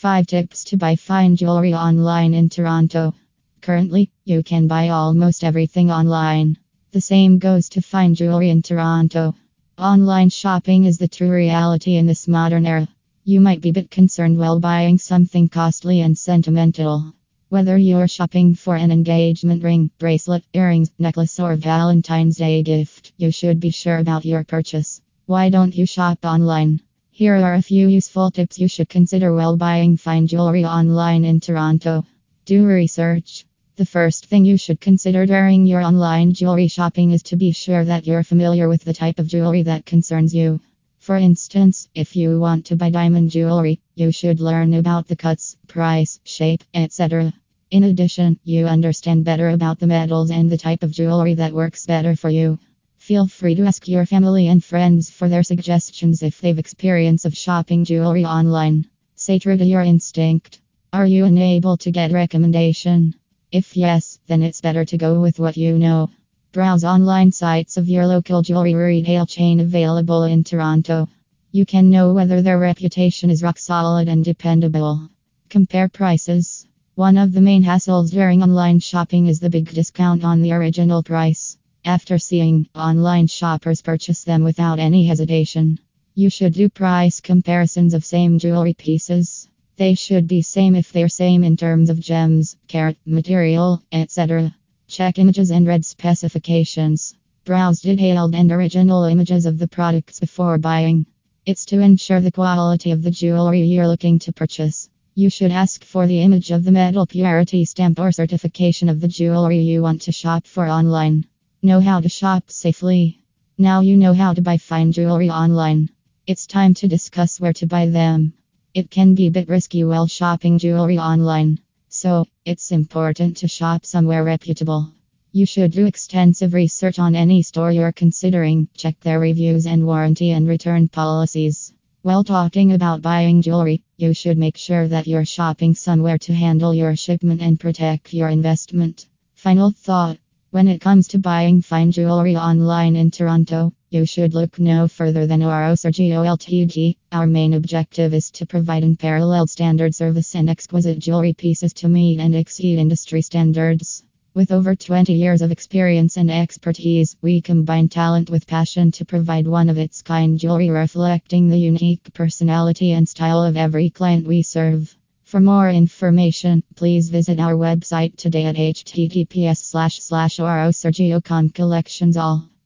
5 tips to buy fine jewelry online in Toronto. Currently, you can buy almost everything online. The same goes to fine jewelry in Toronto. Online shopping is the true reality in this modern era. You might be a bit concerned while buying something costly and sentimental. Whether you're shopping for an engagement ring, bracelet, earrings, necklace, or Valentine's Day gift, you should be sure about your purchase. Why don't you shop online? Here are a few useful tips you should consider while buying fine jewelry online in Toronto. Do research. The first thing you should consider during your online jewelry shopping is to be sure that you're familiar with the type of jewelry that concerns you. For instance, if you want to buy diamond jewelry, you should learn about the cuts, price, shape, etc. In addition, you understand better about the metals and the type of jewelry that works better for you. Feel free to ask your family and friends for their suggestions if they've experience of shopping jewelry online. Stay true to your instinct. Are you unable to get recommendation? If yes, then it's better to go with what you know. Browse online sites of your local jewelry retail chain available in Toronto. You can know whether their reputation is rock solid and dependable. Compare prices. One of the main hassles during online shopping is the big discount on the original price. After seeing, online shoppers purchase them without any hesitation. You should do price comparisons of same jewelry pieces. They should be same if they're same in terms of gems, carat, material, etc. Check images and read specifications. Browse detailed and original images of the products before buying. It's to ensure the quality of the jewelry you're looking to purchase. You should ask for the image of the metal purity stamp or certification of the jewelry you want to shop for online. Know how to shop safely. Now you know how to buy fine jewelry online. It's time to discuss where to buy them. It can be a bit risky while shopping jewelry online. So, it's important to shop somewhere reputable. You should do extensive research on any store you're considering, check their reviews and warranty and return policies. While talking about buying jewelry, you should make sure that you're shopping somewhere to handle your shipment and protect your investment. Final thought when it comes to buying fine jewelry online in Toronto, you should look no further than Orosergio Ltd. Our main objective is to provide unparalleled standard service and exquisite jewelry pieces to meet and exceed industry standards. With over 20 years of experience and expertise, we combine talent with passion to provide one of its kind jewelry reflecting the unique personality and style of every client we serve. For more information, please visit our website today at https collections all.